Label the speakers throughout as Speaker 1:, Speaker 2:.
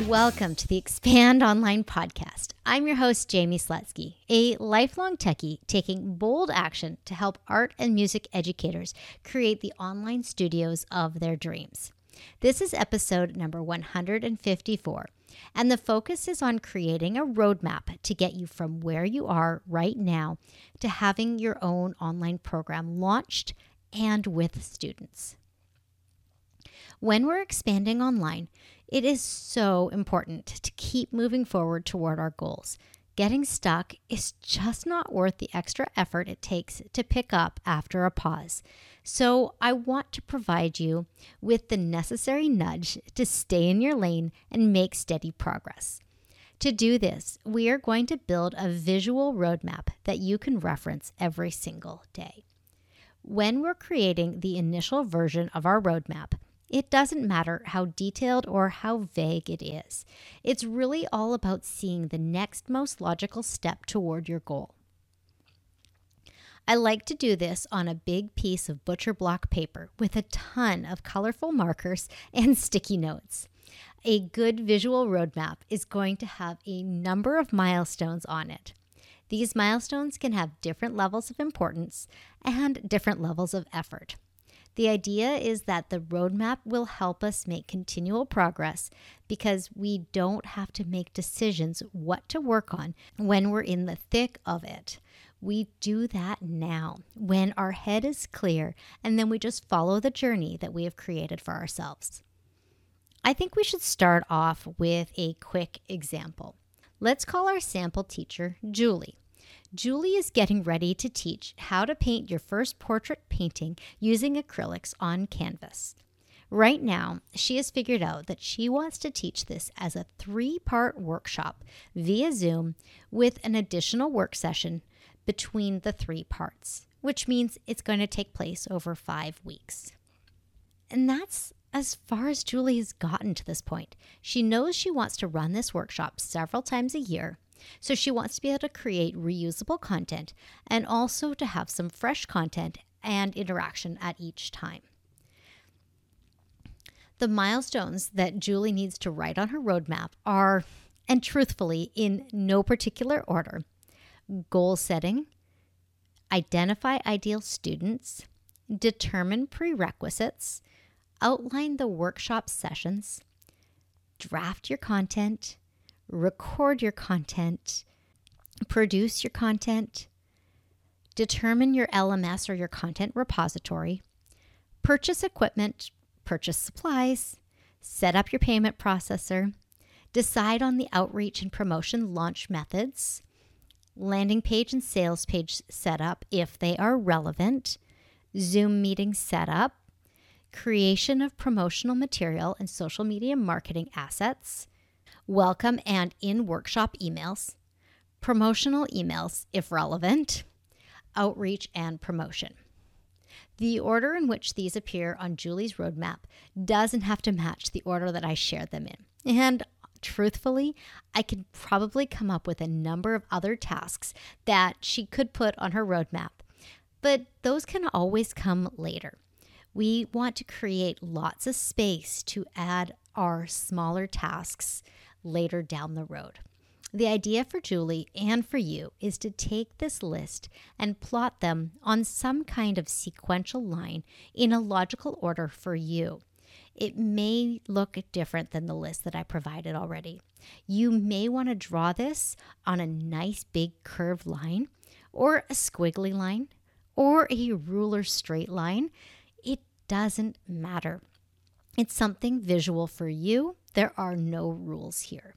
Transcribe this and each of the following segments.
Speaker 1: Welcome to the Expand Online podcast. I'm your host, Jaime Slutzky, a lifelong techie taking bold action to help art and music educators create the online studios of their dreams. This is episode number 154, and the focus is on creating a roadmap to get you from where you are right now to having your own online program launched and with students. When we're expanding online, it is so important to keep moving forward toward our goals. Getting stuck is just not worth the extra effort it takes to pick up after a pause. So, I want to provide you with the necessary nudge to stay in your lane and make steady progress. To do this, we are going to build a visual roadmap that you can reference every single day. When we're creating the initial version of our roadmap, it doesn't matter how detailed or how vague it is. It's really all about seeing the next most logical step toward your goal. I like to do this on a big piece of butcher block paper with a ton of colorful markers and sticky notes. A good visual roadmap is going to have a number of milestones on it. These milestones can have different levels of importance and different levels of effort. The idea is that the roadmap will help us make continual progress because we don't have to make decisions what to work on when we're in the thick of it. We do that now when our head is clear and then we just follow the journey that we have created for ourselves. I think we should start off with a quick example. Let's call our sample teacher Julie. Julie is getting ready to teach how to paint your first portrait painting using acrylics on canvas. Right now, she has figured out that she wants to teach this as a three part workshop via Zoom with an additional work session between the three parts, which means it's going to take place over five weeks. And that's as far as Julie has gotten to this point. She knows she wants to run this workshop several times a year so she wants to be able to create reusable content and also to have some fresh content and interaction at each time. The milestones that Julie needs to write on her roadmap are, and truthfully, in no particular order goal setting, identify ideal students, determine prerequisites, outline the workshop sessions, draft your content, record your content, produce your content, determine your LMS or your content repository, purchase equipment, purchase supplies, set up your payment processor, decide on the outreach and promotion launch methods, landing page and sales page setup if they are relevant, Zoom meeting setup, creation of promotional material and social media marketing assets, welcome and in workshop emails, promotional emails if relevant, outreach, and promotion. The order in which these appear on Julie's roadmap doesn't have to match the order that I shared them in. And truthfully, I could probably come up with a number of other tasks that she could put on her roadmap, but those can always come later. We want to create lots of space to add our smaller tasks later down the road. The idea for Julie and for you is to take this list and plot them on some kind of sequential line in a logical order for you. It may look different than the list that I provided already. You may want to draw this on a nice big curved line, or a squiggly line, or a ruler straight line. It doesn't matter. It's something visual for you. There are no rules here.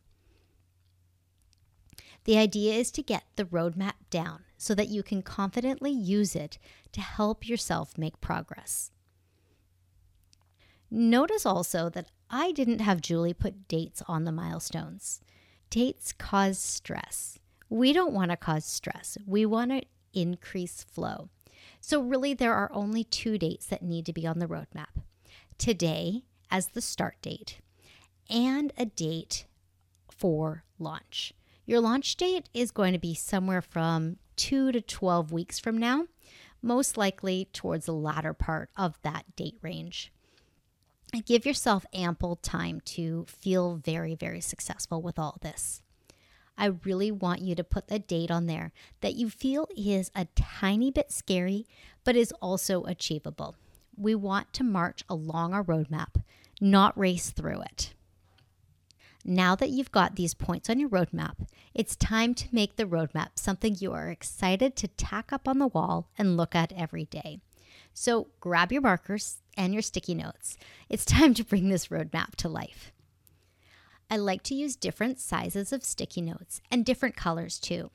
Speaker 1: The idea is to get the roadmap down so that you can confidently use it to help yourself make progress. Notice also that I didn't have Julie put dates on the milestones. Dates cause stress. We don't want to cause stress, we want to increase flow. So, really, there are only two dates that need to be on the roadmap today as the start date, and a date for launch. Your launch date is going to be somewhere from two to 12 weeks from now, most likely towards the latter part of that date range. Give yourself ample time to feel very, very successful with all this. I really want you to put a date on there that you feel is a tiny bit scary, but is also achievable. We want to march along our roadmap, not race through it. Now that you've got these points on your roadmap, it's time to make the roadmap something you are excited to tack up on the wall and look at every day. So grab your markers and your sticky notes. It's time to bring this roadmap to life. I like to use different sizes of sticky notes and different colors too.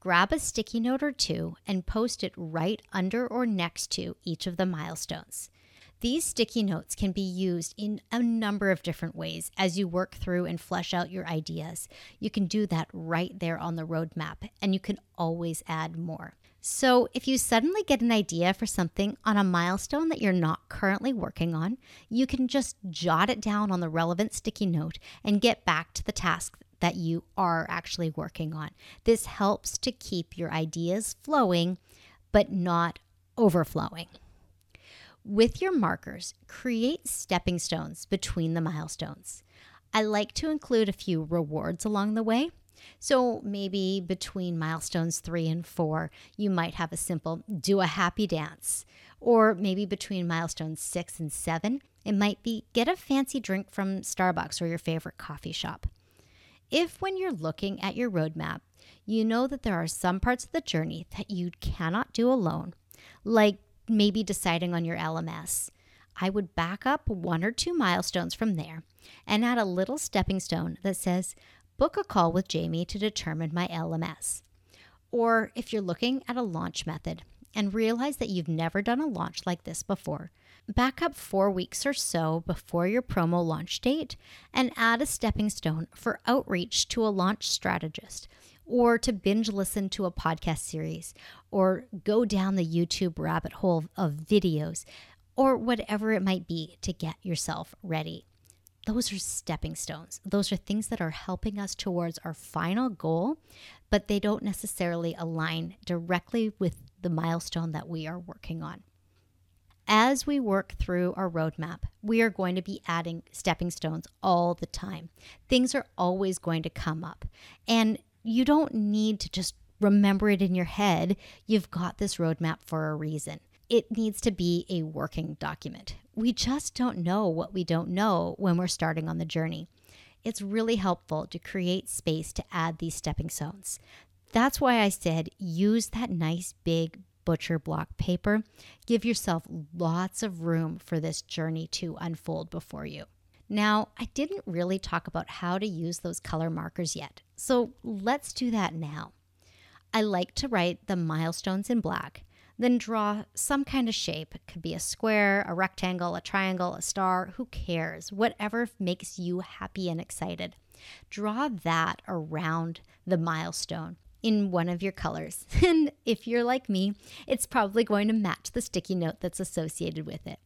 Speaker 1: Grab a sticky note or two and post it right under or next to each of the milestones. These sticky notes can be used in a number of different ways as you work through and flesh out your ideas. You can do that right there on the roadmap, and you can always add more. So, if you suddenly get an idea for something on a milestone that you're not currently working on, you can just jot it down on the relevant sticky note and get back to the task that you are actually working on. This helps to keep your ideas flowing, but not overflowing. With your markers, create stepping stones between the milestones. I like to include a few rewards along the way so maybe between milestones three and four, you might have a simple do a happy dance. Or maybe between milestones six and seven, it might be get a fancy drink from Starbucks or your favorite coffee shop. If, when you're looking at your roadmap, you know that there are some parts of the journey that you cannot do alone, like maybe deciding on your LMS, I would back up one or two milestones from there and add a little stepping stone that says, book a call with Jaime to determine my LMS. Or if you're looking at a launch method and realize that you've never done a launch like this before, back up four weeks or so before your promo launch date and add a stepping stone for outreach to a launch strategist or to binge listen to a podcast series or go down the YouTube rabbit hole of videos or whatever it might be to get yourself ready those are stepping stones. Those are things that are helping us towards our final goal, but they don't necessarily align directly with the milestone that we are working on. As we work through our roadmap, we are going to be adding stepping stones all the time. Things are always going to come up, and you don't need to just remember it in your head. You've got this roadmap for a reason it needs to be a working document. We just don't know what we don't know when we're starting on the journey. It's really helpful to create space to add these stepping stones. That's why I said use that nice big butcher block paper. Give yourself lots of room for this journey to unfold before you. Now, I didn't really talk about how to use those color markers yet, so let's do that now. I like to write the milestones in black then draw some kind of shape. It could be a square, a rectangle, a triangle, a star, who cares? Whatever makes you happy and excited. Draw that around the milestone in one of your colors. And if you're like me, it's probably going to match the sticky note that's associated with it.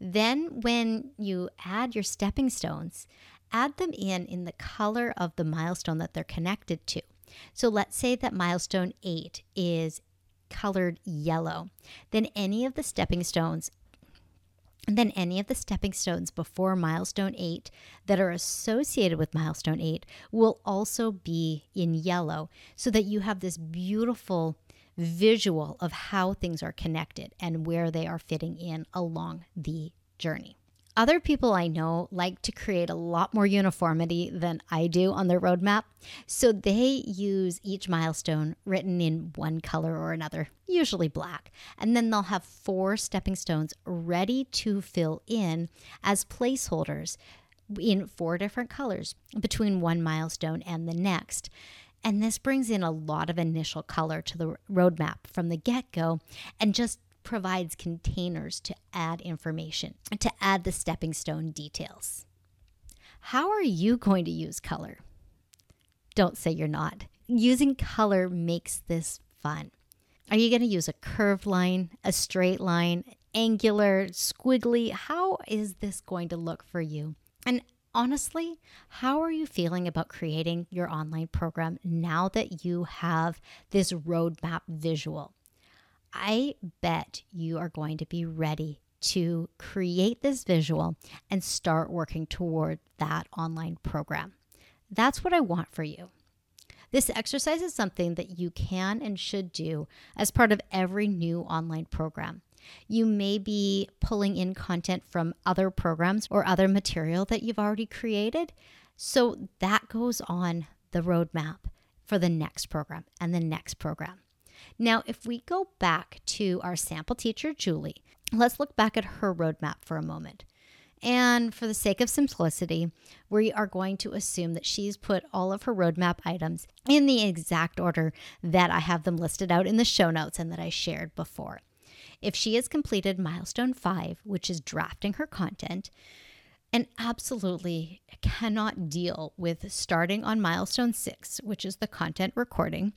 Speaker 1: Then, when you add your stepping stones, add them in in the color of the milestone that they're connected to. So let's say that milestone eight is colored yellow. Then any of the stepping stones then any of the stepping stones before milestone 8 that are associated with milestone 8 will also be in yellow so that you have this beautiful visual of how things are connected and where they are fitting in along the journey. Other people I know like to create a lot more uniformity than I do on their roadmap, so they use each milestone written in one color or another, usually black, and then they'll have four stepping stones ready to fill in as placeholders in four different colors between one milestone and the next. And this brings in a lot of initial color to the roadmap from the get go and just provides containers to add information, to add the stepping stone details. How are you going to use color? Don't say you're not. using color makes this fun. Are you going to use a curved line, a straight line, angular, squiggly? How is this going to look for you? And honestly, how are you feeling about creating your online program now that you have this roadmap visual? I bet you are going to be ready to create this visual and start working toward that online program. That's what I want for you. This exercise is something that you can and should do as part of every new online program. You may be pulling in content from other programs or other material that you've already created. So that goes on the roadmap for the next program and the next program. Now, if we go back to our sample teacher, Julie, let's look back at her roadmap for a moment. And for the sake of simplicity, we are going to assume that she's put all of her roadmap items in the exact order that I have them listed out in the show notes and that I shared before. If she has completed milestone five, which is drafting her content, and absolutely cannot deal with starting on milestone six, which is the content recording,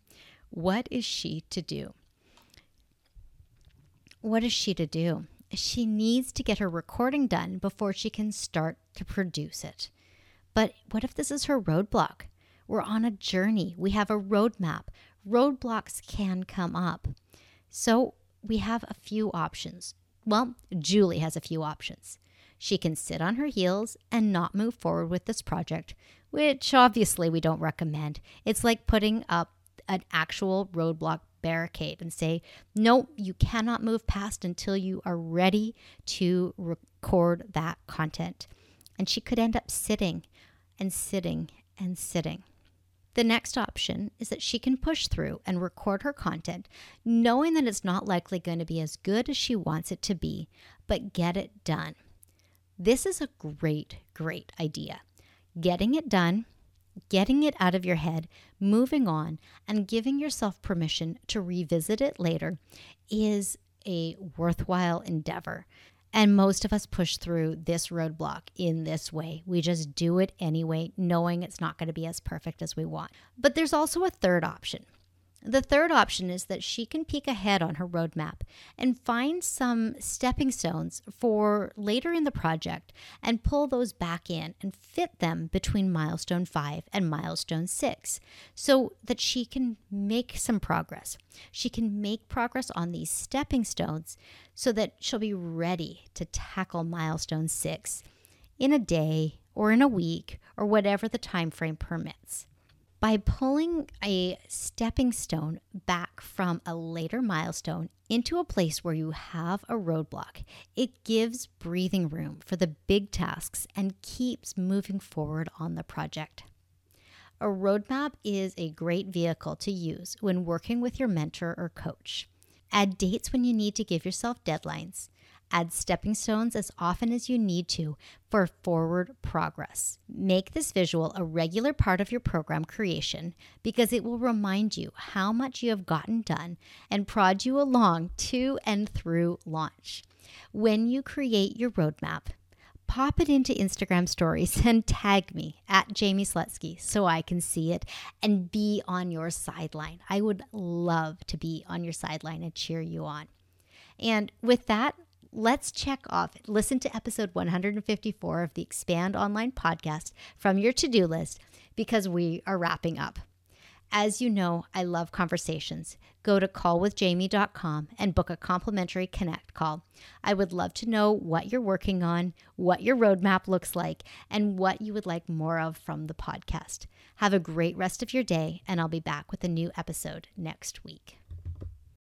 Speaker 1: what is she to do? What is she to do? She needs to get her recording done before she can start to produce it. But what if this is her roadblock? We're on a journey, we have a roadmap. Roadblocks can come up. So we have a few options. Well, Julie has a few options. She can sit on her heels and not move forward with this project, which obviously we don't recommend. It's like putting up an actual roadblock barricade and say, no, you cannot move past until you are ready to record that content. And she could end up sitting and sitting and sitting. The next option is that she can push through and record her content, knowing that it's not likely going to be as good as she wants it to be, but get it done. This is a great, great idea. Getting it done getting it out of your head, moving on, and giving yourself permission to revisit it later is a worthwhile endeavor. And most of us push through this roadblock in this way. We just do it anyway, knowing it's not going to be as perfect as we want. But there's also a third option. The third option is that she can peek ahead on her roadmap and find some stepping stones for later in the project and pull those back in and fit them between milestone five and milestone six so that she can make some progress. She can make progress on these stepping stones so that she'll be ready to tackle milestone six in a day or in a week or whatever the time frame permits by pulling a stepping stone back from a later milestone into a place where you have a roadblock, it gives breathing room for the big tasks and keeps moving forward on the project. A roadmap is a great vehicle to use when working with your mentor or coach. Add dates when you need to give yourself deadlines. Add stepping stones as often as you need to for forward progress. Make this visual a regular part of your program creation because it will remind you how much you have gotten done and prod you along to and through launch. When you create your roadmap, pop it into Instagram stories and tag me at Jaime Slutzky so I can see it and be on your sideline. I would love to be on your sideline and cheer you on. And with that, let's check off, listen to episode 154 of the Expand Online podcast from your to do list because we are wrapping up. As you know, I love conversations. Go to callwithjamie.com and book a complimentary connect call. I would love to know what you're working on, what your roadmap looks like, and what you would like more of from the podcast. Have a great rest of your day, and I'll be back with a new episode next week.